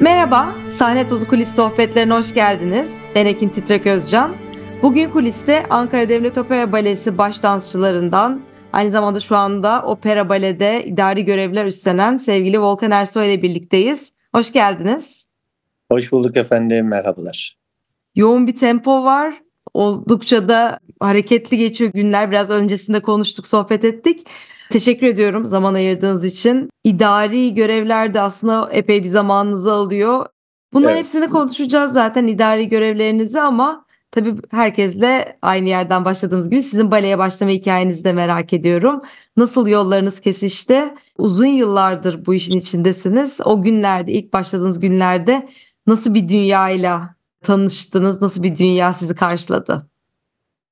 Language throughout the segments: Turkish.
Merhaba, Sahne Tozu Kulis Sohbetlerine hoş geldiniz. Ben Ekin Titrek Özcan. Bugün kuliste Ankara Devlet Opera Balesi baş dansçılarından, aynı zamanda şu anda Opera Bale'de idari görevler üstlenen sevgili Volkan Ersoy ile birlikteyiz. Hoş geldiniz. Hoş bulduk efendim, merhabalar. Yoğun bir tempo var. Oldukça da hareketli geçiyor günler. Biraz öncesinde konuştuk, sohbet ettik. Teşekkür ediyorum zaman ayırdığınız için. İdari görevlerde aslında epey bir zamanınızı alıyor. Bunların evet. hepsini konuşacağız zaten idari görevlerinizi ama tabii herkesle aynı yerden başladığımız gibi sizin baleye başlama hikayenizi de merak ediyorum. Nasıl yollarınız kesişti? Uzun yıllardır bu işin içindesiniz. O günlerde ilk başladığınız günlerde nasıl bir dünyayla tanıştınız? Nasıl bir dünya sizi karşıladı?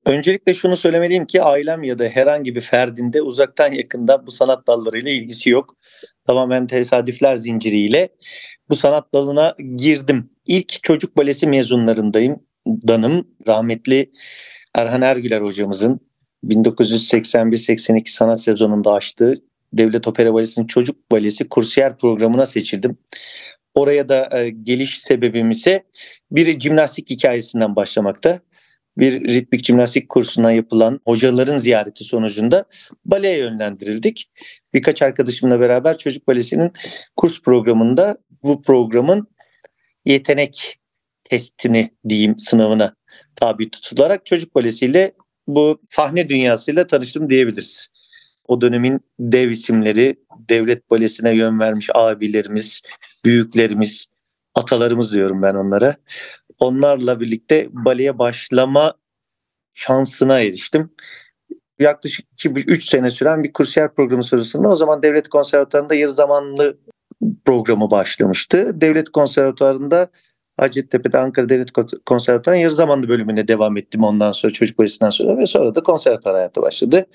Öncelikle şunu söylemeliyim ki ailem ya da herhangi bir ferdinde uzaktan yakında bu sanat dallarıyla ilgisi yok. Tamamen tesadüfler zinciriyle bu sanat dalına girdim. İlk çocuk balesi mezunlarındayım. Danım rahmetli Erhan Ergüler hocamızın 1981-82 sanat sezonunda açtığı Devlet Opera Balesi'nin çocuk balesi kursiyer programına seçildim. Oraya da e, geliş sebebim ise bir jimnastik hikayesinden başlamakta bir ritmik jimnastik kursundan yapılan hocaların ziyareti sonucunda baleye yönlendirildik. Birkaç arkadaşımla beraber çocuk balesinin kurs programında bu programın yetenek testini diyeyim sınavına tabi tutularak çocuk balesiyle bu sahne dünyasıyla tanıştım diyebiliriz. O dönemin dev isimleri, devlet balesine yön vermiş abilerimiz, büyüklerimiz, atalarımız diyorum ben onlara onlarla birlikte baleye başlama şansına eriştim. Yaklaşık 2-3 sene süren bir kursiyer programı sırasında o zaman devlet konservatuarında yarı zamanlı programı başlamıştı. Devlet konservatuarında Hacettepe'de Ankara Devlet Konservatuarı'nın yarı zamanlı bölümüne devam ettim ondan sonra çocuk balesinden sonra ve sonra da konservatuar hayatı başladı.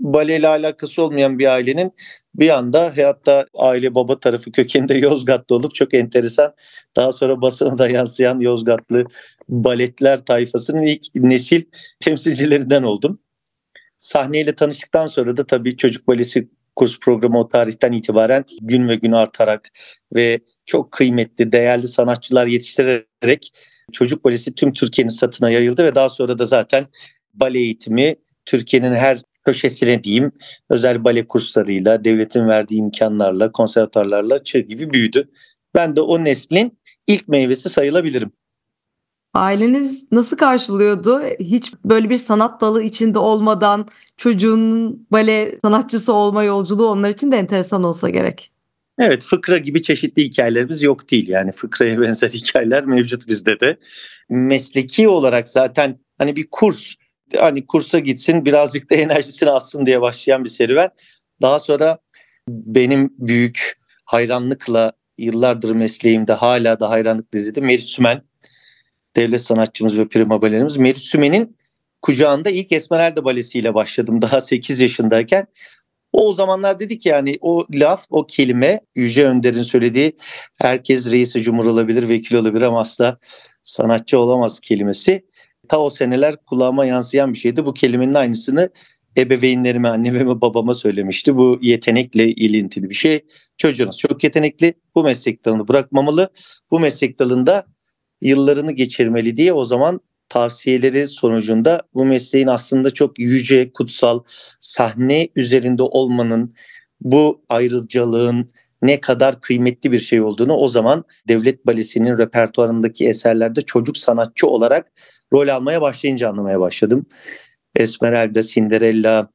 Baleyle alakası olmayan bir ailenin bir anda hatta aile baba tarafı kökeninde Yozgat'ta olup çok enteresan daha sonra basına da yansıyan Yozgatlı baletler tayfasının ilk nesil temsilcilerinden oldum. Sahneyle tanıştıktan sonra da tabii çocuk balesi kurs programı o tarihten itibaren gün ve gün artarak ve çok kıymetli, değerli sanatçılar yetiştirerek çocuk balesi tüm Türkiye'nin satına yayıldı ve daha sonra da zaten bale eğitimi Türkiye'nin her köşesine diyeyim özel bale kurslarıyla, devletin verdiği imkanlarla, konservatuarlarla çığ gibi büyüdü. Ben de o neslin ilk meyvesi sayılabilirim. Aileniz nasıl karşılıyordu? Hiç böyle bir sanat dalı içinde olmadan çocuğunun bale sanatçısı olma yolculuğu onlar için de enteresan olsa gerek. Evet fıkra gibi çeşitli hikayelerimiz yok değil. Yani fıkraya benzer hikayeler mevcut bizde de. Mesleki olarak zaten hani bir kurs hani kursa gitsin birazcık da enerjisini atsın diye başlayan bir serüven. Daha sonra benim büyük hayranlıkla yıllardır mesleğimde hala da hayranlık dizidi Merit Sümen. Devlet sanatçımız ve prima balerimiz. Merit Sümen'in kucağında ilk Esmeralda balesiyle başladım daha 8 yaşındayken. O, o zamanlar dedi ki yani o laf, o kelime Yüce Önder'in söylediği herkes reisi cumhur olabilir, vekil olabilir ama asla sanatçı olamaz kelimesi. Ta o seneler kulağıma yansıyan bir şeydi. Bu kelimenin aynısını ebeveynlerime, anneme babama söylemişti. Bu yetenekle ilintili bir şey. Çocuğunuz çok yetenekli. Bu meslek dalını bırakmamalı. Bu meslek dalında yıllarını geçirmeli diye o zaman tavsiyeleri sonucunda bu mesleğin aslında çok yüce, kutsal, sahne üzerinde olmanın, bu ayrıcalığın ne kadar kıymetli bir şey olduğunu o zaman Devlet Balesi'nin repertuarındaki eserlerde çocuk sanatçı olarak rol almaya başlayınca anlamaya başladım. Esmeralda, Cinderella,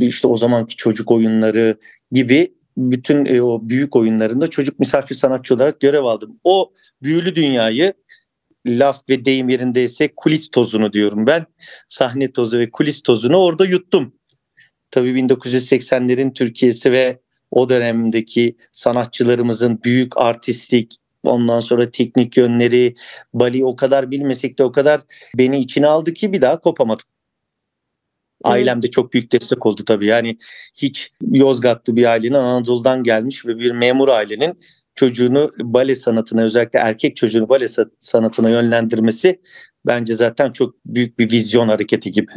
işte o zamanki çocuk oyunları gibi bütün e, o büyük oyunlarında çocuk misafir sanatçı olarak görev aldım. O büyülü dünyayı laf ve deyim yerindeyse kulis tozunu diyorum ben. Sahne tozu ve kulis tozunu orada yuttum. Tabii 1980'lerin Türkiye'si ve o dönemdeki sanatçılarımızın büyük artistik ondan sonra teknik yönleri Bali o kadar bilmesek de o kadar beni içine aldı ki bir daha kopamadım. Ailem de çok büyük destek oldu tabii. Yani hiç Yozgatlı bir ailenin Anadolu'dan gelmiş ve bir memur ailenin çocuğunu bale sanatına özellikle erkek çocuğunu bale sanatına yönlendirmesi bence zaten çok büyük bir vizyon hareketi gibi.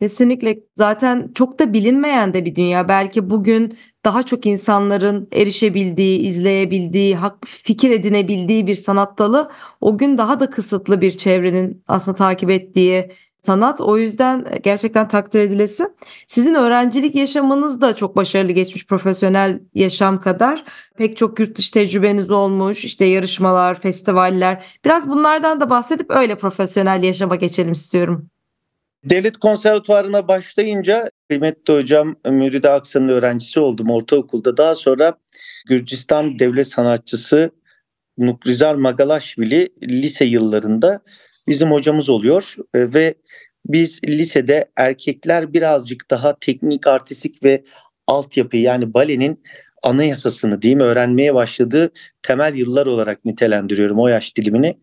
Kesinlikle zaten çok da bilinmeyen de bir dünya. Belki bugün daha çok insanların erişebildiği, izleyebildiği, hak fikir edinebildiği bir sanat dalı o gün daha da kısıtlı bir çevrenin aslında takip ettiği sanat. O yüzden gerçekten takdir edilesi. Sizin öğrencilik yaşamınız da çok başarılı geçmiş profesyonel yaşam kadar. Pek çok yurt dışı tecrübeniz olmuş. İşte yarışmalar, festivaller. Biraz bunlardan da bahsedip öyle profesyonel yaşama geçelim istiyorum. Devlet konservatuvarına başlayınca kıymetli hocam Müride Aksan'ın öğrencisi oldum ortaokulda. Daha sonra Gürcistan devlet sanatçısı Nukrizar Magalaşvili lise yıllarında bizim hocamız oluyor e, ve biz lisede erkekler birazcık daha teknik, artistik ve altyapı yani balenin anayasasını diyeyim öğrenmeye başladığı temel yıllar olarak nitelendiriyorum o yaş dilimini.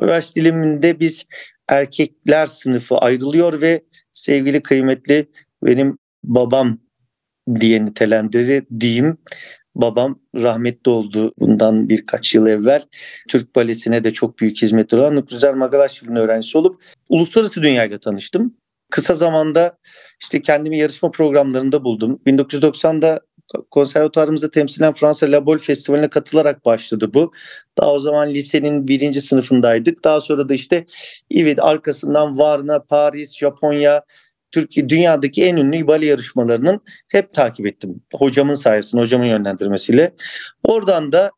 O yaş diliminde biz erkekler sınıfı ayrılıyor ve sevgili kıymetli benim babam diye nitelendirir diyeyim. Babam rahmetli oldu bundan birkaç yıl evvel. Türk Balesi'ne de çok büyük hizmetleri olan Nukrizer Magalaşvili'nin öğrencisi olup uluslararası dünyayla tanıştım. Kısa zamanda işte kendimi yarışma programlarında buldum. 1990'da konservatuarımızda temsilen Fransa La Bolle Festivali'ne katılarak başladı bu. Daha o zaman lisenin birinci sınıfındaydık. Daha sonra da işte İVED arkasından Varna, Paris, Japonya, Türkiye dünyadaki en ünlü bale yarışmalarının hep takip ettim. Hocamın sayesinde, hocamın yönlendirmesiyle. Oradan da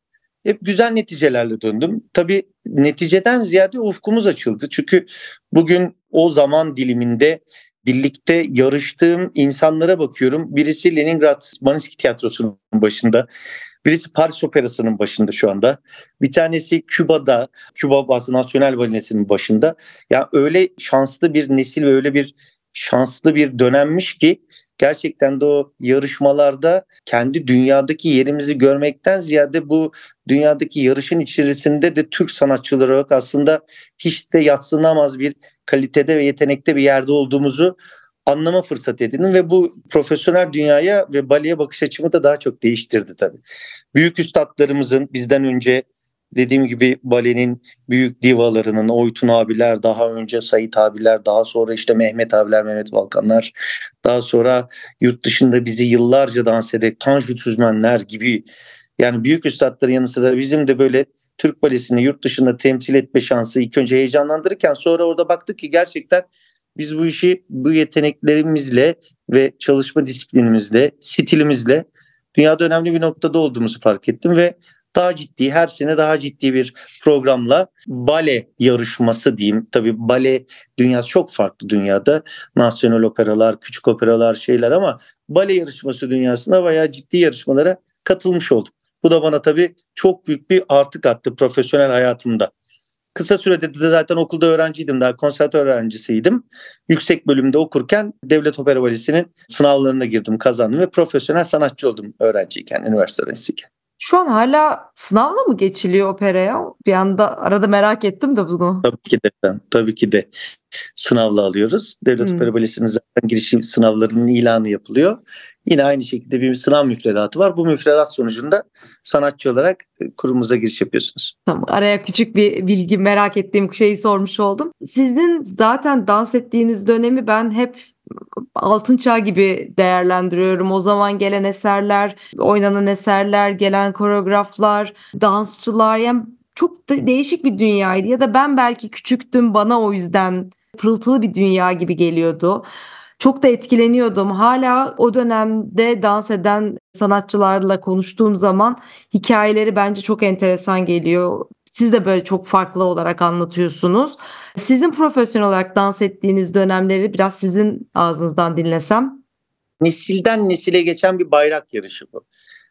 hep güzel neticelerle döndüm. Tabii neticeden ziyade ufkumuz açıldı. Çünkü bugün o zaman diliminde birlikte yarıştığım insanlara bakıyorum. Birisi Leningrad Maniski Tiyatrosu'nun başında. Birisi Paris Operası'nın başında şu anda. Bir tanesi Küba'da, Küba Bası Nasyonel Balinesi'nin başında. Ya yani öyle şanslı bir nesil ve öyle bir şanslı bir dönemmiş ki gerçekten de o yarışmalarda kendi dünyadaki yerimizi görmekten ziyade bu dünyadaki yarışın içerisinde de Türk sanatçıları olarak aslında hiç de yatsınamaz bir kalitede ve yetenekte bir yerde olduğumuzu anlama fırsat edindim ve bu profesyonel dünyaya ve baleye bakış açımı da daha çok değiştirdi tabii. Büyük üstadlarımızın bizden önce dediğim gibi balenin büyük divalarının Oytun abiler, daha önce Sait abiler, daha sonra işte Mehmet abiler, Mehmet Balkanlar, daha sonra yurt dışında bizi yıllarca dans ederek Tanju Tüzmenler gibi yani büyük üstadların yanı sıra bizim de böyle Türk balesini yurt dışında temsil etme şansı ilk önce heyecanlandırırken sonra orada baktık ki gerçekten biz bu işi bu yeteneklerimizle ve çalışma disiplinimizle, stilimizle dünyada önemli bir noktada olduğumuzu fark ettim ve daha ciddi her sene daha ciddi bir programla bale yarışması diyeyim. Tabii bale dünyası çok farklı dünyada. Nasyonel operalar, küçük operalar şeyler ama bale yarışması dünyasında bayağı ciddi yarışmalara katılmış oldum. Bu da bana tabii çok büyük bir artı kattı profesyonel hayatımda. Kısa sürede de zaten okulda öğrenciydim daha konservatuar öğrencisiydim. Yüksek bölümde okurken Devlet Opera Balesi'nin sınavlarına girdim kazandım ve profesyonel sanatçı oldum öğrenciyken, üniversite öğrencisiyken. Şu an hala sınavla mı geçiliyor operaya? Bir anda arada merak ettim de bunu. Tabii ki de. Tabii ki de sınavla alıyoruz. Devlet hmm. Opera Balesi'nin zaten girişim sınavlarının ilanı yapılıyor. Yine aynı şekilde bir sınav müfredatı var. Bu müfredat sonucunda sanatçı olarak e, kurumumuza giriş yapıyorsunuz. Tamam araya küçük bir bilgi merak ettiğim şeyi sormuş oldum. Sizin zaten dans ettiğiniz dönemi ben hep altın çağ gibi değerlendiriyorum. O zaman gelen eserler, oynanan eserler, gelen koreograflar, dansçılar yani çok da değişik bir dünyaydı. Ya da ben belki küçüktüm bana o yüzden pırıltılı bir dünya gibi geliyordu. Çok da etkileniyordum. Hala o dönemde dans eden sanatçılarla konuştuğum zaman hikayeleri bence çok enteresan geliyor. Siz de böyle çok farklı olarak anlatıyorsunuz. Sizin profesyonel olarak dans ettiğiniz dönemleri biraz sizin ağzınızdan dinlesem. Nesilden nesile geçen bir bayrak yarışı bu.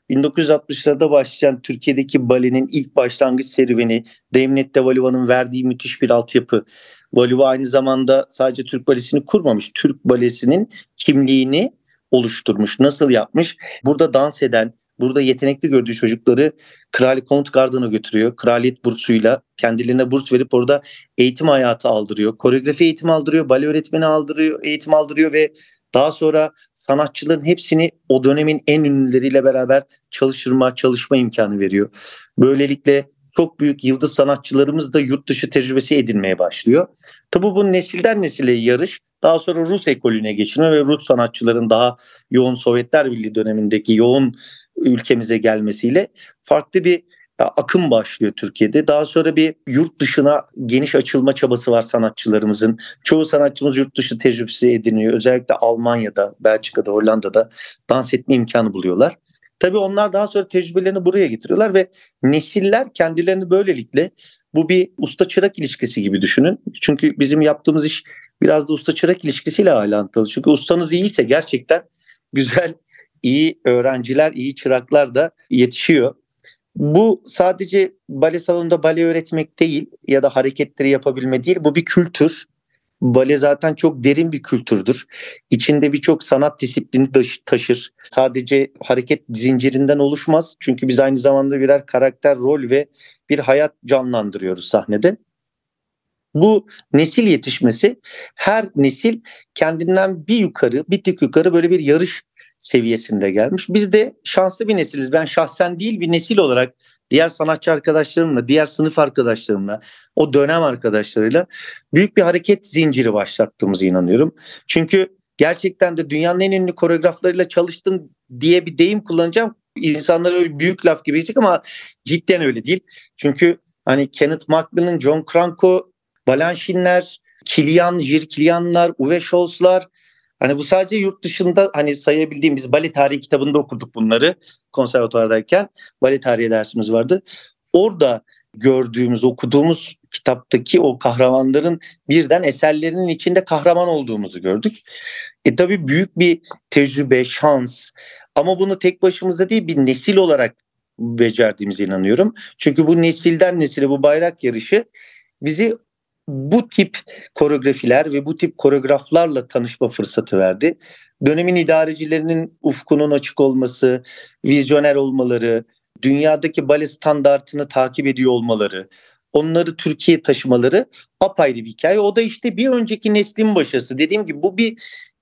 1960'larda başlayan Türkiye'deki balenin ilk başlangıç serüveni, Demnet de Valiva'nın verdiği müthiş bir altyapı. Valiva aynı zamanda sadece Türk balesini kurmamış, Türk balesinin kimliğini oluşturmuş. Nasıl yapmış? Burada dans eden, burada yetenekli gördüğü çocukları Krali Kont Garden'a götürüyor. Kraliyet bursuyla kendilerine burs verip orada eğitim hayatı aldırıyor. Koreografi eğitimi aldırıyor, bale öğretmeni aldırıyor, eğitim aldırıyor ve daha sonra sanatçıların hepsini o dönemin en ünlüleriyle beraber çalıştırma, çalışma imkanı veriyor. Böylelikle çok büyük yıldız sanatçılarımız da yurt dışı tecrübesi edinmeye başlıyor. Tabii bu nesilden nesile yarış daha sonra Rus ekolüne geçirme ve Rus sanatçıların daha yoğun Sovyetler Birliği dönemindeki yoğun ülkemize gelmesiyle farklı bir akım başlıyor Türkiye'de. Daha sonra bir yurt dışına geniş açılma çabası var sanatçılarımızın. Çoğu sanatçımız yurt dışı tecrübesi ediniyor. Özellikle Almanya'da, Belçika'da, Hollanda'da dans etme imkanı buluyorlar. Tabii onlar daha sonra tecrübelerini buraya getiriyorlar ve nesiller kendilerini böylelikle bu bir usta çırak ilişkisi gibi düşünün. Çünkü bizim yaptığımız iş biraz da usta çırak ilişkisiyle alakalı. Çünkü ustanız iyiyse gerçekten güzel, iyi öğrenciler, iyi çıraklar da yetişiyor. Bu sadece bale salonunda bale öğretmek değil ya da hareketleri yapabilme değil. Bu bir kültür. Bale zaten çok derin bir kültürdür. İçinde birçok sanat disiplini taşır. Sadece hareket zincirinden oluşmaz. Çünkü biz aynı zamanda birer karakter, rol ve bir hayat canlandırıyoruz sahnede. Bu nesil yetişmesi her nesil kendinden bir yukarı, bir tık yukarı böyle bir yarış seviyesinde gelmiş. Biz de şanslı bir nesiliz. Ben şahsen değil bir nesil olarak diğer sanatçı arkadaşlarımla, diğer sınıf arkadaşlarımla, o dönem arkadaşlarıyla büyük bir hareket zinciri başlattığımızı inanıyorum. Çünkü gerçekten de dünyanın en ünlü koreograflarıyla çalıştım diye bir deyim kullanacağım. İnsanlara öyle büyük laf gibi gelecek ama cidden öyle değil. Çünkü hani Kenneth Macmillan, John Cranko, Balanchiner, Kilian, Jir Kilianlar, Uwe Scholz'lar Hani bu sadece yurt dışında hani sayabildiğimiz bale tarihi kitabında okuduk bunları konservatuvardayken. Bale tarihi dersimiz vardı. Orada gördüğümüz, okuduğumuz kitaptaki o kahramanların birden eserlerinin içinde kahraman olduğumuzu gördük. E tabii büyük bir tecrübe, şans ama bunu tek başımıza değil bir nesil olarak becerdiğimize inanıyorum. Çünkü bu nesilden nesile bu bayrak yarışı bizi bu tip koreografiler ve bu tip koreograflarla tanışma fırsatı verdi. Dönemin idarecilerinin ufkunun açık olması, vizyoner olmaları, dünyadaki bale standartını takip ediyor olmaları, onları Türkiye taşımaları apayrı bir hikaye. O da işte bir önceki neslin başarısı. Dediğim gibi bu bir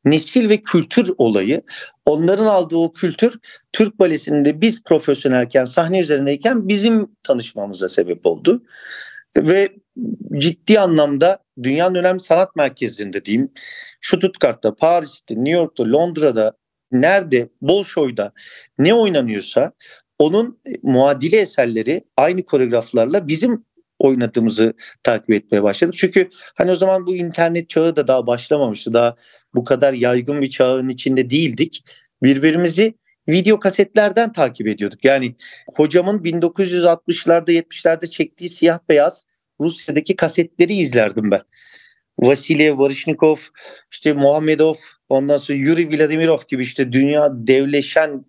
nesil ve kültür olayı. Onların aldığı o kültür Türk balesinde biz profesyonelken, sahne üzerindeyken bizim tanışmamıza sebep oldu. Ve ciddi anlamda dünyanın önemli sanat merkezlerinde diyeyim. Stuttgart'ta, Paris'te, New York'ta, Londra'da, nerede, Bolşoy'da ne oynanıyorsa onun muadili eserleri aynı koreograflarla bizim oynadığımızı takip etmeye başladık. Çünkü hani o zaman bu internet çağı da daha başlamamıştı. Daha bu kadar yaygın bir çağın içinde değildik. Birbirimizi video kasetlerden takip ediyorduk. Yani hocamın 1960'larda 70'lerde çektiği siyah beyaz Rusya'daki kasetleri izlerdim ben. Vasily Varishnikov, işte Muhammedov, ondan sonra Yuri Vladimirov gibi işte dünya devleşen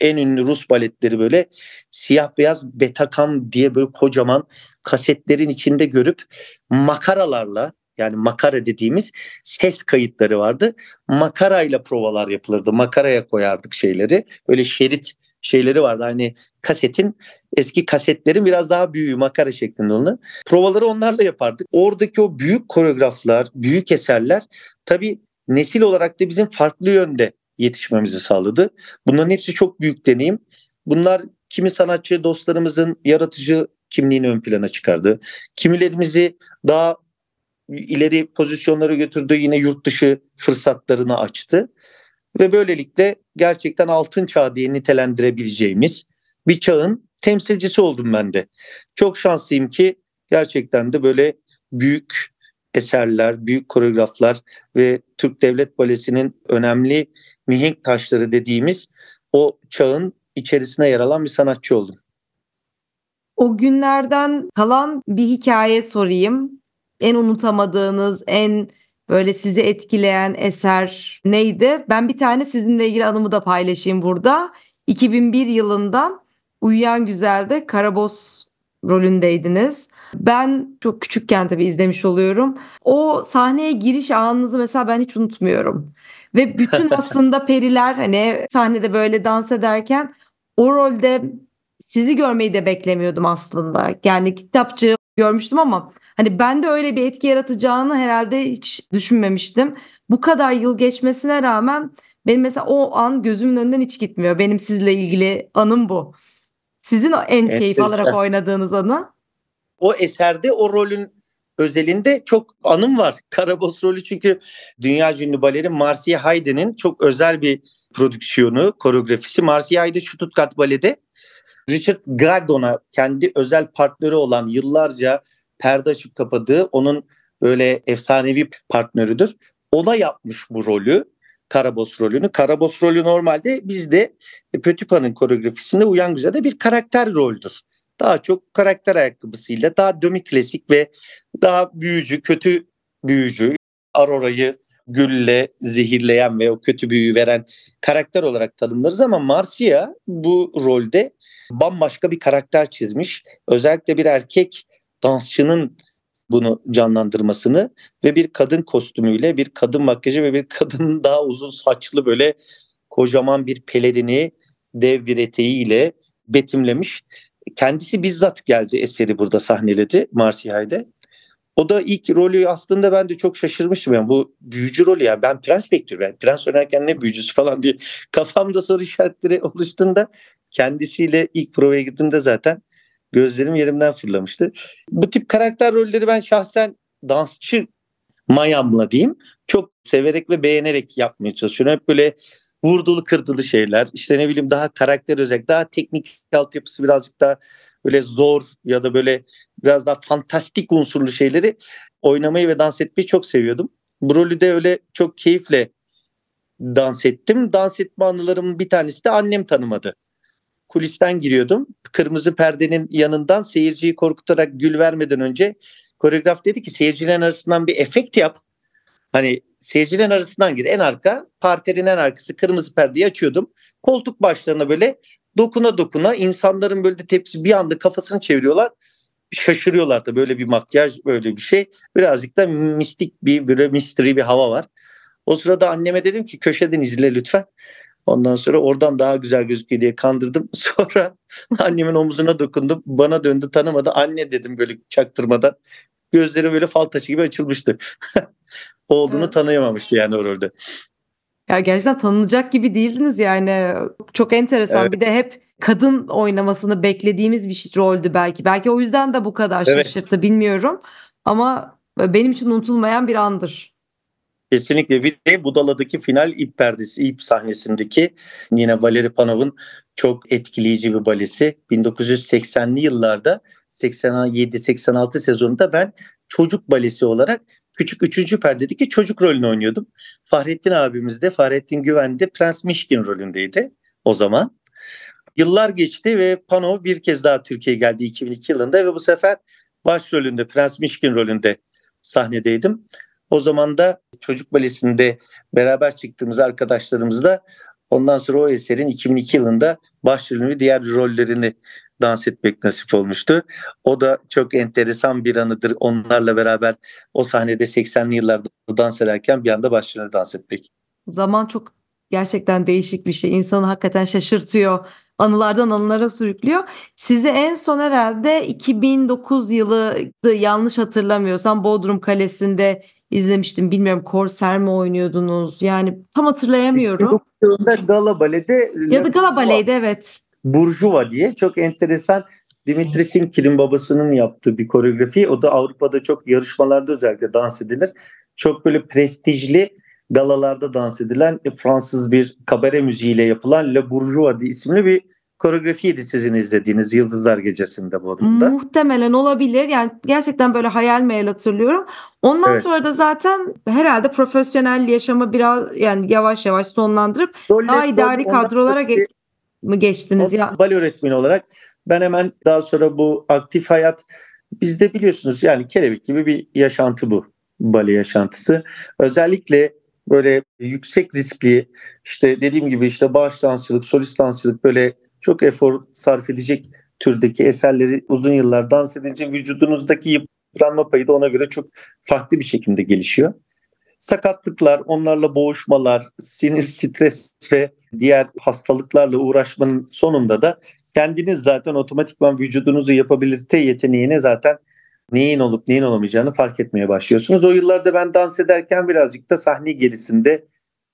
en ünlü Rus baletleri böyle siyah beyaz betakam diye böyle kocaman kasetlerin içinde görüp makaralarla yani makara dediğimiz ses kayıtları vardı. Makarayla provalar yapılırdı. Makaraya koyardık şeyleri. Böyle şerit şeyleri vardı. Hani kasetin eski kasetlerin biraz daha büyüğü makara şeklinde onu. Provaları onlarla yapardık. Oradaki o büyük koreograflar, büyük eserler tabii nesil olarak da bizim farklı yönde yetişmemizi sağladı. Bunların hepsi çok büyük deneyim. Bunlar kimi sanatçı dostlarımızın yaratıcı kimliğini ön plana çıkardı. Kimilerimizi daha ileri pozisyonlara götürdü yine yurt dışı fırsatlarını açtı. Ve böylelikle gerçekten altın çağ diye nitelendirebileceğimiz bir çağın temsilcisi oldum ben de. Çok şanslıyım ki gerçekten de böyle büyük eserler, büyük koreograflar ve Türk Devlet Balesi'nin önemli mihenk taşları dediğimiz o çağın içerisine yer alan bir sanatçı oldum. O günlerden kalan bir hikaye sorayım. En unutamadığınız, en böyle sizi etkileyen eser neydi? Ben bir tane sizinle ilgili anımı da paylaşayım burada. 2001 yılında Uyuyan Güzel'de Karaboz rolündeydiniz. Ben çok küçükken tabii izlemiş oluyorum. O sahneye giriş anınızı mesela ben hiç unutmuyorum. Ve bütün aslında periler hani sahnede böyle dans ederken o rolde sizi görmeyi de beklemiyordum aslında. Yani kitapçı görmüştüm ama hani bende öyle bir etki yaratacağını herhalde hiç düşünmemiştim. Bu kadar yıl geçmesine rağmen benim mesela o an gözümün önünden hiç gitmiyor. Benim sizle ilgili anım bu. Sizin en keyif alarak oynadığınız anı? o eserde o rolün özelinde çok anım var. Karabos rolü çünkü dünya ünlü balerin Marcia Hayde'nin çok özel bir prodüksiyonu, koreografisi. Marcia Hayde Stuttgart Bale'de Richard Gardon'a kendi özel partneri olan yıllarca perde açıp kapadığı onun böyle efsanevi partneridir. Ona yapmış bu rolü. Karabos rolünü. Karabos rolü normalde bizde Pötüpa'nın koreografisinde Uyan Güzel'de bir karakter roldür. Daha çok karakter ayakkabısıyla daha dömi klasik ve daha büyücü, kötü büyücü, Aurora'yı gülle zehirleyen ve o kötü büyüyü veren karakter olarak tanımlarız ama Marcia bu rolde bambaşka bir karakter çizmiş. Özellikle bir erkek dansçının bunu canlandırmasını ve bir kadın kostümüyle bir kadın makyajı ve bir kadının daha uzun saçlı böyle kocaman bir pelerini dev bir eteğiyle betimlemiş. Kendisi bizzat geldi eseri burada sahneledi Marsihay'de. O da ilk rolü aslında ben de çok şaşırmıştım. Yani bu büyücü rolü ya ben prens bekliyorum. Yani prens oynarken ne büyücüsü falan diye kafamda soru işaretleri oluştuğunda kendisiyle ilk provaya gittiğimde zaten gözlerim yerimden fırlamıştı. Bu tip karakter rolleri ben şahsen dansçı mayamla diyeyim çok severek ve beğenerek yapmaya çalışıyorum. Hep böyle vurdulu kırdılı şeyler işte ne bileyim daha karakter özel daha teknik altyapısı birazcık daha böyle zor ya da böyle biraz daha fantastik unsurlu şeyleri oynamayı ve dans etmeyi çok seviyordum. Bu rolü de öyle çok keyifle dans ettim. Dans etme anılarımın bir tanesi de annem tanımadı kulisten giriyordum. Kırmızı perdenin yanından seyirciyi korkutarak gül vermeden önce koreograf dedi ki seyircilerin arasından bir efekt yap. Hani seyircilerin arasından gir en arka parterin en arkası kırmızı perdeyi açıyordum. Koltuk başlarına böyle dokuna dokuna insanların böyle de tepsi bir anda kafasını çeviriyorlar. Şaşırıyorlar da böyle bir makyaj böyle bir şey. Birazcık da mistik bir böyle mystery bir hava var. O sırada anneme dedim ki köşeden izle lütfen. Ondan sonra oradan daha güzel gözüküyor diye kandırdım. Sonra annemin omuzuna dokundum. Bana döndü tanımadı. Anne dedim böyle çaktırmadan. Gözleri böyle fal taşı gibi açılmıştı. Oğlunu evet. tanıyamamıştı yani o rolde. Ya gerçekten tanınacak gibi değildiniz yani. Çok enteresan. Evet. Bir de hep kadın oynamasını beklediğimiz bir roldü belki. Belki o yüzden de bu kadar evet. şaşırttı bilmiyorum. Ama benim için unutulmayan bir andır. Kesinlikle bir de Budala'daki final ip perdesi, ip sahnesindeki yine Valeri Panov'un çok etkileyici bir balesi. 1980'li yıllarda 87-86 sezonunda ben çocuk balesi olarak küçük üçüncü perdedeki çocuk rolünü oynuyordum. Fahrettin abimiz de Fahrettin Güven de Prens Mişkin rolündeydi o zaman. Yıllar geçti ve Panov bir kez daha Türkiye'ye geldi 2002 yılında ve bu sefer başrolünde Prens Mişkin rolünde sahnedeydim. O zaman da çocuk balesinde beraber çıktığımız arkadaşlarımızla ondan sonra o eserin 2002 yılında başrolünü ve diğer rollerini dans etmek nasip olmuştu. O da çok enteresan bir anıdır. Onlarla beraber o sahnede 80'li yıllarda dans ederken bir anda başrolünü dans etmek. Zaman çok gerçekten değişik bir şey. İnsanı hakikaten şaşırtıyor. Anılardan anılara sürüklüyor. Sizi en son herhalde 2009 yılı yanlış hatırlamıyorsam Bodrum Kalesi'nde izlemiştim. Bilmiyorum Korser mi oynuyordunuz? Yani tam hatırlayamıyorum. Yılında Gala Bale'de ya da Gala Bale'de evet. Burjuva diye çok enteresan Dimitri Simkin'in babasının yaptığı bir koreografi. O da Avrupa'da çok yarışmalarda özellikle dans edilir. Çok böyle prestijli galalarda dans edilen Fransız bir kabare müziğiyle yapılan La Bourgeois isimli bir koreografiydi sizin izlediğiniz Yıldızlar Gecesi'nde bu adında. Muhtemelen olabilir. Yani gerçekten böyle hayal meyal hatırlıyorum. Ondan evet. sonra da zaten herhalde profesyonel yaşamı biraz yani yavaş yavaş sonlandırıp Dolayı daha idari kadrolara ge- mı geçtiniz ya? Bale öğretmeni olarak ben hemen daha sonra bu aktif hayat bizde biliyorsunuz yani kelebek gibi bir yaşantı bu bale yaşantısı. Özellikle böyle yüksek riskli işte dediğim gibi işte bağış dansçılık, solist dansçılık böyle çok efor sarf edecek türdeki eserleri uzun yıllar dans edince vücudunuzdaki yıpranma payı da ona göre çok farklı bir şekilde gelişiyor. Sakatlıklar, onlarla boğuşmalar, sinir, stres ve diğer hastalıklarla uğraşmanın sonunda da kendiniz zaten otomatikman vücudunuzu yapabilirte yeteneğine zaten neyin olup neyin olamayacağını fark etmeye başlıyorsunuz. O yıllarda ben dans ederken birazcık da sahne gerisinde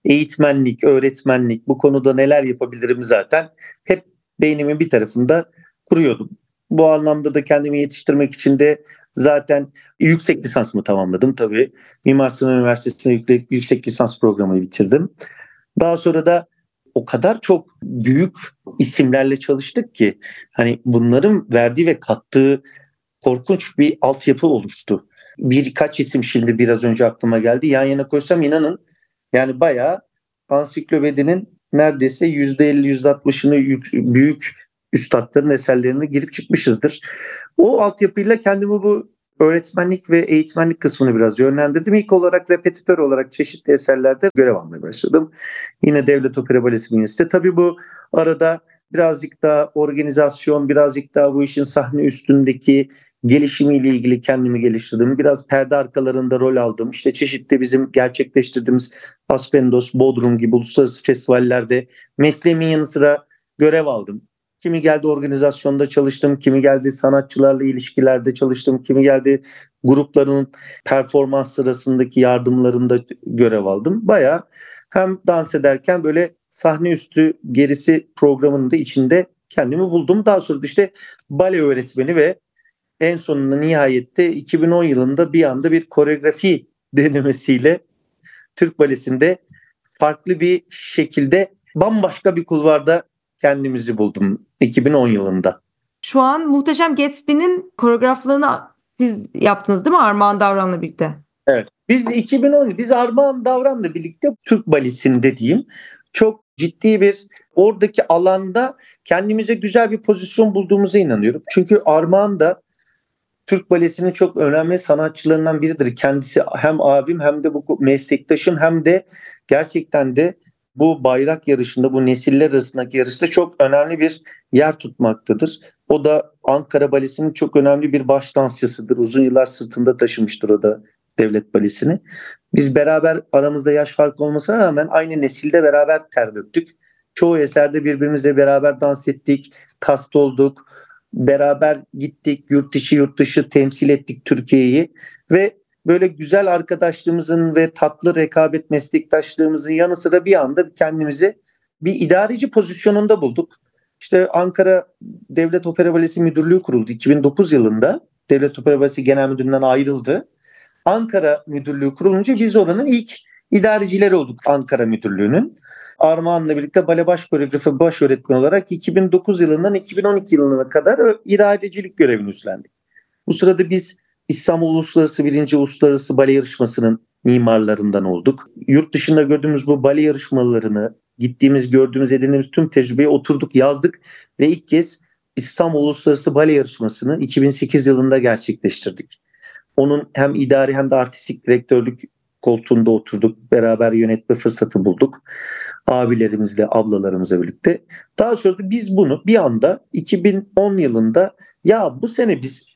eğitmenlik, öğretmenlik bu konuda neler yapabilirim zaten hep beynimin bir tarafında kuruyordum. Bu anlamda da kendimi yetiştirmek için de zaten yüksek lisansımı tamamladım tabii. Mimar Sinan Üniversitesi'nde yüksek lisans programını bitirdim. Daha sonra da o kadar çok büyük isimlerle çalıştık ki hani bunların verdiği ve kattığı korkunç bir altyapı oluştu. Birkaç isim şimdi biraz önce aklıma geldi. Yan yana koysam inanın yani bayağı ansiklopedinin neredeyse %50-%60'ını büyük üstadların eserlerine girip çıkmışızdır. O altyapıyla kendimi bu öğretmenlik ve eğitmenlik kısmını biraz yönlendirdim. İlk olarak repetitör olarak çeşitli eserlerde görev almaya başladım. Yine Devlet Opera Balesi bünyesinde. Tabii bu arada birazcık daha organizasyon, birazcık daha bu işin sahne üstündeki gelişimiyle ilgili kendimi geliştirdim. Biraz perde arkalarında rol aldım. İşte çeşitli bizim gerçekleştirdiğimiz Aspendos, Bodrum gibi uluslararası festivallerde mesleğimin yanı sıra görev aldım. Kimi geldi organizasyonda çalıştım, kimi geldi sanatçılarla ilişkilerde çalıştım, kimi geldi grupların performans sırasındaki yardımlarında görev aldım. Baya hem dans ederken böyle sahne üstü gerisi programının da içinde kendimi buldum. Daha sonra işte bale öğretmeni ve en sonunda nihayette 2010 yılında bir anda bir koreografi denemesiyle Türk Balesi'nde farklı bir şekilde bambaşka bir kulvarda kendimizi buldum 2010 yılında. Şu an Muhteşem Gatsby'nin koreograflığını siz yaptınız değil mi Armağan Davran'la birlikte? Evet. Biz 2010 biz Armağan Davran'la birlikte Türk Balesi'nde diyeyim çok ciddi bir oradaki alanda kendimize güzel bir pozisyon bulduğumuza inanıyorum. Çünkü Armağan da Türk Balesi'nin çok önemli sanatçılarından biridir. Kendisi hem abim hem de bu meslektaşım hem de gerçekten de bu bayrak yarışında, bu nesiller arasındaki yarışta çok önemli bir yer tutmaktadır. O da Ankara Balesi'nin çok önemli bir baş dansçısıdır. Uzun yıllar sırtında taşımıştır o da devlet balesini. Biz beraber aramızda yaş farkı olmasına rağmen aynı nesilde beraber ter döktük. Çoğu eserde birbirimizle beraber dans ettik, kast olduk, beraber gittik, yurt içi yurt dışı temsil ettik Türkiye'yi ve böyle güzel arkadaşlığımızın ve tatlı rekabet meslektaşlığımızın yanı sıra bir anda kendimizi bir idareci pozisyonunda bulduk. İşte Ankara Devlet Opera Balesi Müdürlüğü kuruldu 2009 yılında. Devlet Opera Balesi Genel Müdürlüğü'nden ayrıldı. Ankara Müdürlüğü kurulunca biz oranın ilk idarecileri olduk Ankara Müdürlüğü'nün. Armağan'la birlikte bale baş koreografi baş öğretmen olarak 2009 yılından 2012 yılına kadar idarecilik görevini üstlendik. Bu sırada biz İstanbul Uluslararası birinci Uluslararası Bale Yarışması'nın mimarlarından olduk. Yurt dışında gördüğümüz bu bale yarışmalarını, gittiğimiz, gördüğümüz, edindiğimiz tüm tecrübeyi oturduk, yazdık ve ilk kez İstanbul Uluslararası Bale Yarışması'nı 2008 yılında gerçekleştirdik. Onun hem idari hem de artistik direktörlük koltuğunda oturduk. Beraber yönetme fırsatı bulduk. Abilerimizle, ablalarımızla birlikte. Daha sonra da biz bunu bir anda 2010 yılında ya bu sene biz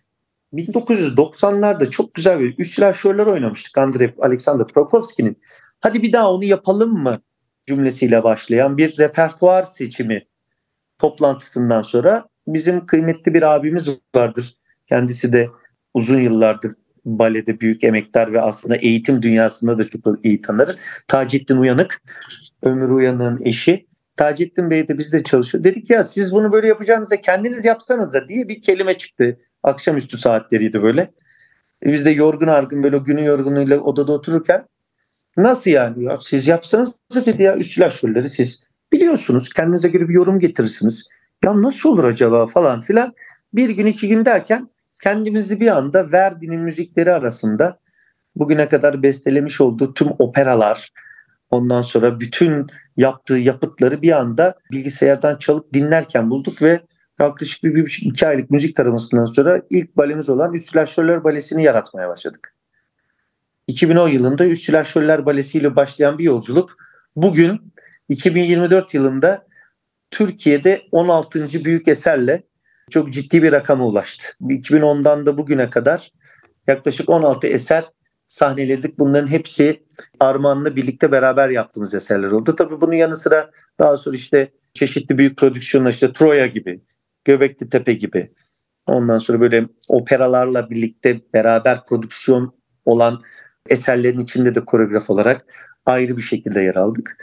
1990'larda çok güzel bir üç oynamıştık Andrei Alexander Prokovski'nin. Hadi bir daha onu yapalım mı cümlesiyle başlayan bir repertuar seçimi toplantısından sonra bizim kıymetli bir abimiz vardır. Kendisi de uzun yıllardır balede büyük emektar ve aslında eğitim dünyasında da çok iyi tanır. Taceddin Uyanık, Ömür Uyanık'ın eşi. Taceddin Bey de bizde çalışıyor. Dedik ya siz bunu böyle yapacağınıza kendiniz yapsanız da diye bir kelime çıktı. Akşamüstü saatleriydi böyle. E biz de yorgun argın böyle günü yorgunluğuyla odada otururken nasıl yani ya siz yapsanız dedi ya üst silahşörleri siz biliyorsunuz kendinize göre bir yorum getirirsiniz. Ya nasıl olur acaba falan filan. Bir gün iki gün derken kendimizi bir anda Verdi'nin müzikleri arasında bugüne kadar bestelemiş olduğu tüm operalar, ondan sonra bütün yaptığı yapıtları bir anda bilgisayardan çalıp dinlerken bulduk ve yaklaşık bir, bir iki aylık müzik taramasından sonra ilk balemiz olan Üst Silahşörler Balesi'ni yaratmaya başladık. 2010 yılında Üst Silahşörler Balesi ile başlayan bir yolculuk bugün 2024 yılında Türkiye'de 16. büyük eserle çok ciddi bir rakama ulaştı. 2010'dan da bugüne kadar yaklaşık 16 eser sahneledik. Bunların hepsi Armağan'la birlikte beraber yaptığımız eserler oldu. Tabii bunun yanı sıra daha sonra işte çeşitli büyük prodüksiyonlar işte Troya gibi, Göbekli Tepe gibi. Ondan sonra böyle operalarla birlikte beraber prodüksiyon olan eserlerin içinde de koreograf olarak ayrı bir şekilde yer aldık.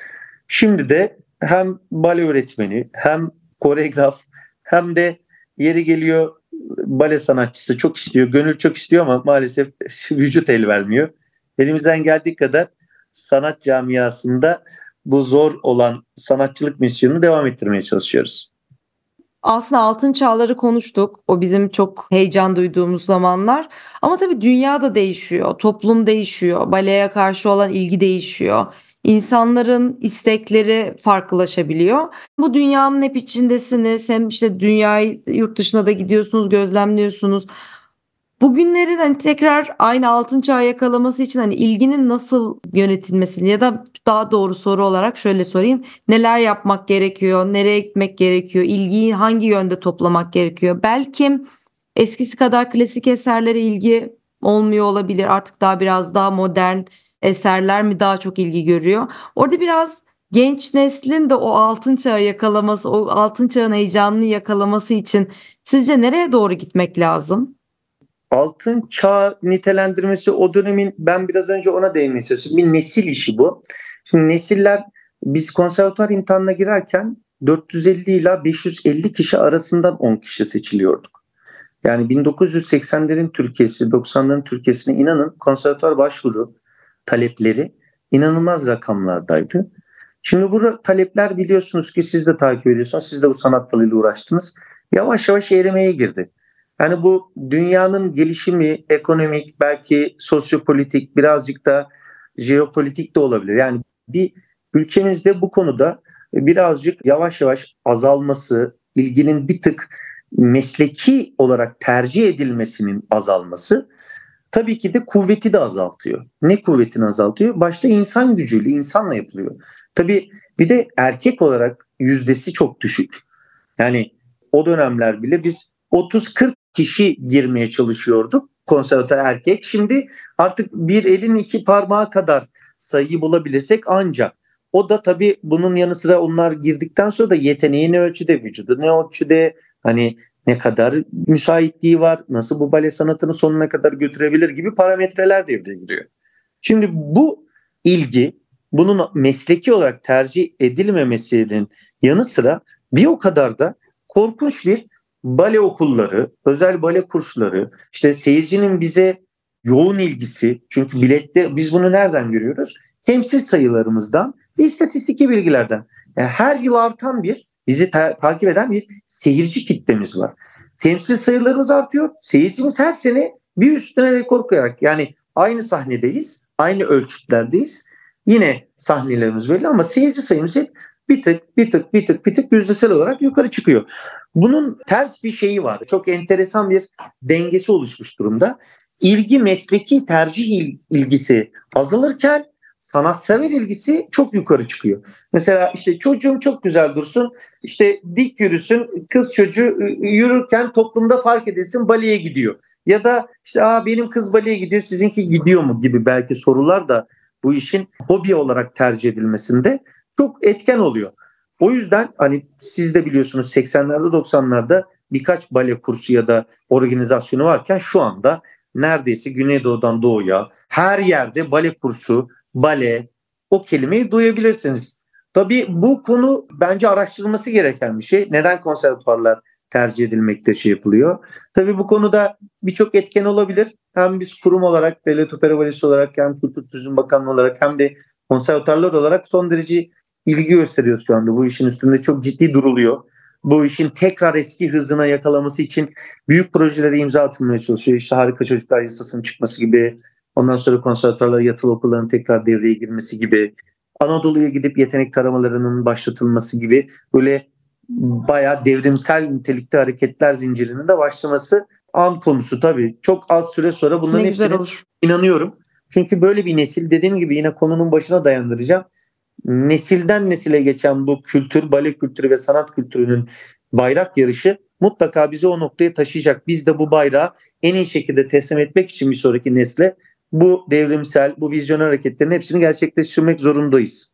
Şimdi de hem bale öğretmeni hem koreograf hem de yeri geliyor bale sanatçısı çok istiyor, gönül çok istiyor ama maalesef vücut el vermiyor. Elimizden geldiği kadar sanat camiasında bu zor olan sanatçılık misyonunu devam ettirmeye çalışıyoruz. Aslında altın çağları konuştuk. O bizim çok heyecan duyduğumuz zamanlar. Ama tabii dünya da değişiyor, toplum değişiyor, baleye karşı olan ilgi değişiyor. İnsanların istekleri farklılaşabiliyor. Bu dünyanın hep içindesiniz. Hem işte dünyayı yurt dışına da gidiyorsunuz, gözlemliyorsunuz. Bugünlerin hani tekrar aynı altın çağı yakalaması için hani ilginin nasıl yönetilmesini ya da daha doğru soru olarak şöyle sorayım. Neler yapmak gerekiyor? Nereye gitmek gerekiyor? İlgiyi hangi yönde toplamak gerekiyor? Belki eskisi kadar klasik eserlere ilgi olmuyor olabilir. Artık daha biraz daha modern eserler mi daha çok ilgi görüyor? Orada biraz genç neslin de o altın çağı yakalaması, o altın çağın heyecanını yakalaması için sizce nereye doğru gitmek lazım? altın çağ nitelendirmesi o dönemin ben biraz önce ona değinmeye çalıştım. Bir nesil işi bu. Şimdi nesiller biz konservatuar imtihanına girerken 450 ila 550 kişi arasından 10 kişi seçiliyorduk. Yani 1980'lerin Türkiye'si, 90'ların Türkiye'sine inanın konservatuar başvuru talepleri inanılmaz rakamlardaydı. Şimdi bu talepler biliyorsunuz ki siz de takip ediyorsunuz. Siz de bu sanat dalıyla uğraştınız. Yavaş yavaş erimeye girdi. Yani bu dünyanın gelişimi ekonomik belki sosyopolitik birazcık da jeopolitik de olabilir. Yani bir ülkemizde bu konuda birazcık yavaş yavaş azalması, ilginin bir tık mesleki olarak tercih edilmesinin azalması tabii ki de kuvveti de azaltıyor. Ne kuvvetini azaltıyor? Başta insan gücüyle, insanla yapılıyor. Tabii bir de erkek olarak yüzdesi çok düşük. Yani o dönemler bile biz 30-40 kişi girmeye çalışıyorduk konservatuar erkek. Şimdi artık bir elin iki parmağı kadar sayıyı bulabilirsek ancak. O da tabii bunun yanı sıra onlar girdikten sonra da yeteneği ne ölçüde, vücudu ne ölçüde, hani ne kadar müsaitliği var, nasıl bu bale sanatını sonuna kadar götürebilir gibi parametreler devreye giriyor. Şimdi bu ilgi bunun mesleki olarak tercih edilmemesinin yanı sıra bir o kadar da korkunç bir bale okulları, özel bale kursları, işte seyircinin bize yoğun ilgisi. Çünkü bilette biz bunu nereden görüyoruz? Temsil sayılarımızdan ve istatistik bilgilerden. Yani her yıl artan bir bizi ta- takip eden bir seyirci kitlemiz var. Temsil sayılarımız artıyor. Seyircimiz her sene bir üstüne rekor koyarak yani aynı sahnedeyiz, aynı ölçütlerdeyiz. Yine sahnelerimiz belli ama seyirci sayımız hep bir tık bir tık bir tık bir tık yüzdesel olarak yukarı çıkıyor. Bunun ters bir şeyi var. Çok enteresan bir dengesi oluşmuş durumda. İlgi mesleki tercih ilgisi azalırken sanatsever ilgisi çok yukarı çıkıyor. Mesela işte çocuğum çok güzel dursun, işte dik yürüsün, kız çocuğu ıı, yürürken toplumda fark edilsin baleye gidiyor. Ya da işte Aa, benim kız baleye gidiyor, sizinki gidiyor mu gibi belki sorular da bu işin hobi olarak tercih edilmesinde çok etken oluyor. O yüzden hani siz de biliyorsunuz 80'lerde 90'larda birkaç bale kursu ya da organizasyonu varken şu anda neredeyse Güneydoğu'dan Doğu'ya her yerde bale kursu, bale o kelimeyi duyabilirsiniz. Tabii bu konu bence araştırılması gereken bir şey. Neden konservatuarlar tercih edilmekte şey yapılıyor? Tabii bu konuda birçok etken olabilir. Hem biz kurum olarak, Devlet Opera Valisi olarak hem Kültür Turizm Bakanlığı olarak hem de konservatuarlar olarak son derece ilgi gösteriyoruz şu anda. Bu işin üstünde çok ciddi duruluyor. Bu işin tekrar eski hızına yakalaması için büyük projelere imza atılmaya çalışıyor. İşte Harika Çocuklar Yasası'nın çıkması gibi, ondan sonra konservatuarlar yatılı okulların tekrar devreye girmesi gibi, Anadolu'ya gidip yetenek taramalarının başlatılması gibi böyle bayağı devrimsel nitelikte hareketler zincirinin de başlaması an konusu tabii. Çok az süre sonra bunların ne hepsine olur. inanıyorum. Çünkü böyle bir nesil dediğim gibi yine konunun başına dayandıracağım nesilden nesile geçen bu kültür, bale kültürü ve sanat kültürünün bayrak yarışı mutlaka bizi o noktaya taşıyacak. Biz de bu bayrağı en iyi şekilde teslim etmek için bir sonraki nesle bu devrimsel, bu vizyoner hareketlerin hepsini gerçekleştirmek zorundayız.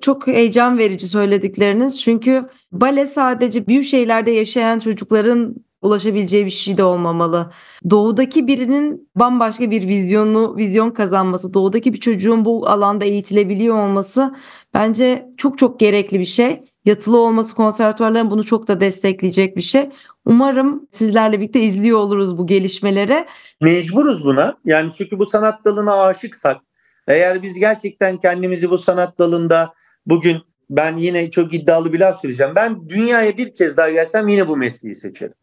Çok heyecan verici söyledikleriniz çünkü bale sadece büyük şehirlerde yaşayan çocukların ulaşabileceği bir şey de olmamalı. Doğudaki birinin bambaşka bir vizyonu, vizyon kazanması, doğudaki bir çocuğun bu alanda eğitilebiliyor olması bence çok çok gerekli bir şey. Yatılı olması konservatuvarların bunu çok da destekleyecek bir şey. Umarım sizlerle birlikte izliyor oluruz bu gelişmelere. Mecburuz buna. Yani çünkü bu sanat dalına aşıksak, eğer biz gerçekten kendimizi bu sanat dalında bugün ben yine çok iddialı bir laf söyleyeceğim. Ben dünyaya bir kez daha gelsem yine bu mesleği seçerim.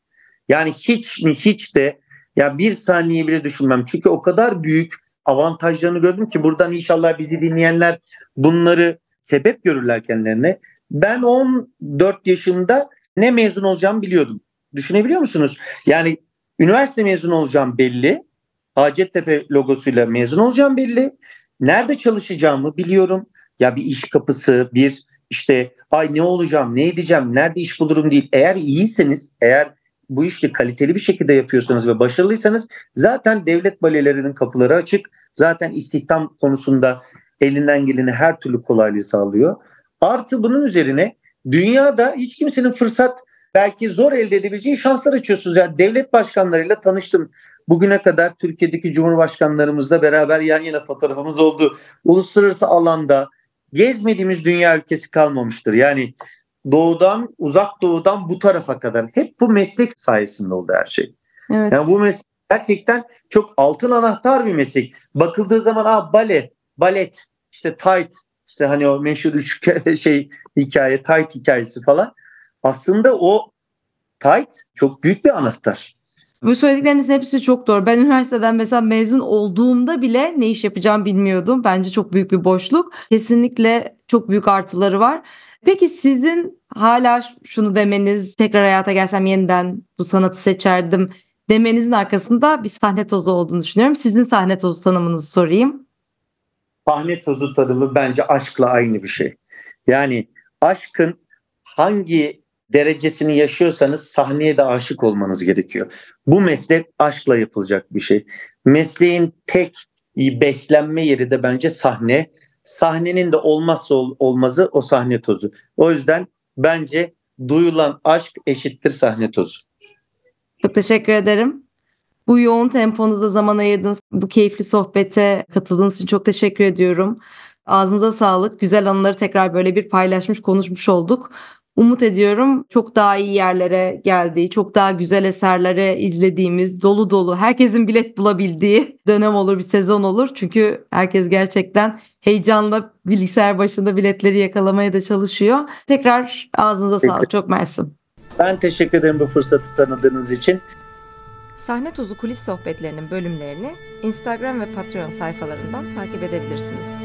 Yani hiç mi hiç de ya bir saniye bile düşünmem. Çünkü o kadar büyük avantajlarını gördüm ki buradan inşallah bizi dinleyenler bunları sebep görürler kendilerine. Ben 14 yaşımda ne mezun olacağımı biliyordum. Düşünebiliyor musunuz? Yani üniversite mezun olacağım belli. Hacettepe logosuyla mezun olacağım belli. Nerede çalışacağımı biliyorum. Ya bir iş kapısı, bir işte ay ne olacağım, ne edeceğim, nerede iş bulurum değil. Eğer iyiyseniz, eğer bu işi kaliteli bir şekilde yapıyorsanız ve başarılıysanız zaten devlet balelerinin kapıları açık. Zaten istihdam konusunda elinden geleni her türlü kolaylığı sağlıyor. Artı bunun üzerine dünyada hiç kimsenin fırsat belki zor elde edebileceği şanslar açıyorsunuz. Yani devlet başkanlarıyla tanıştım. Bugüne kadar Türkiye'deki cumhurbaşkanlarımızla beraber yan yana fotoğrafımız oldu. Uluslararası alanda gezmediğimiz dünya ülkesi kalmamıştır. Yani doğudan, uzak doğudan bu tarafa kadar hep bu meslek sayesinde oldu her şey. Evet. Yani bu meslek gerçekten çok altın anahtar bir meslek. Bakıldığı zaman ah bale, balet, işte tight, işte hani o meşhur üç şey hikaye, tight hikayesi falan. Aslında o tight çok büyük bir anahtar. Bu söylediklerinizin hepsi çok doğru. Ben üniversiteden mesela mezun olduğumda bile ne iş yapacağımı bilmiyordum. Bence çok büyük bir boşluk. Kesinlikle çok büyük artıları var. Peki sizin hala şunu demeniz, tekrar hayata gelsem yeniden bu sanatı seçerdim demenizin arkasında bir sahne tozu olduğunu düşünüyorum. Sizin sahne tozu tanımınızı sorayım. Sahne tozu tanımı bence aşkla aynı bir şey. Yani aşkın hangi derecesini yaşıyorsanız sahneye de aşık olmanız gerekiyor. Bu meslek aşkla yapılacak bir şey. Mesleğin tek beslenme yeri de bence sahne. Sahnenin de olmazsa olmazı o sahne tozu. O yüzden bence duyulan aşk eşittir sahne tozu. Teşekkür ederim. Bu yoğun temponuzda zaman ayırdığınız, bu keyifli sohbete katıldığınız için çok teşekkür ediyorum. Ağzınıza sağlık. Güzel anıları tekrar böyle bir paylaşmış, konuşmuş olduk. Umut ediyorum çok daha iyi yerlere geldiği, çok daha güzel eserlere izlediğimiz, dolu dolu, herkesin bilet bulabildiği dönem olur, bir sezon olur. Çünkü herkes gerçekten heyecanla bilgisayar başında biletleri yakalamaya da çalışıyor. Tekrar ağzınıza sağlık. Çok mersi. Ben teşekkür ederim bu fırsatı tanıdığınız için. Sahne Tozu kulis sohbetlerinin bölümlerini Instagram ve Patreon sayfalarından takip edebilirsiniz.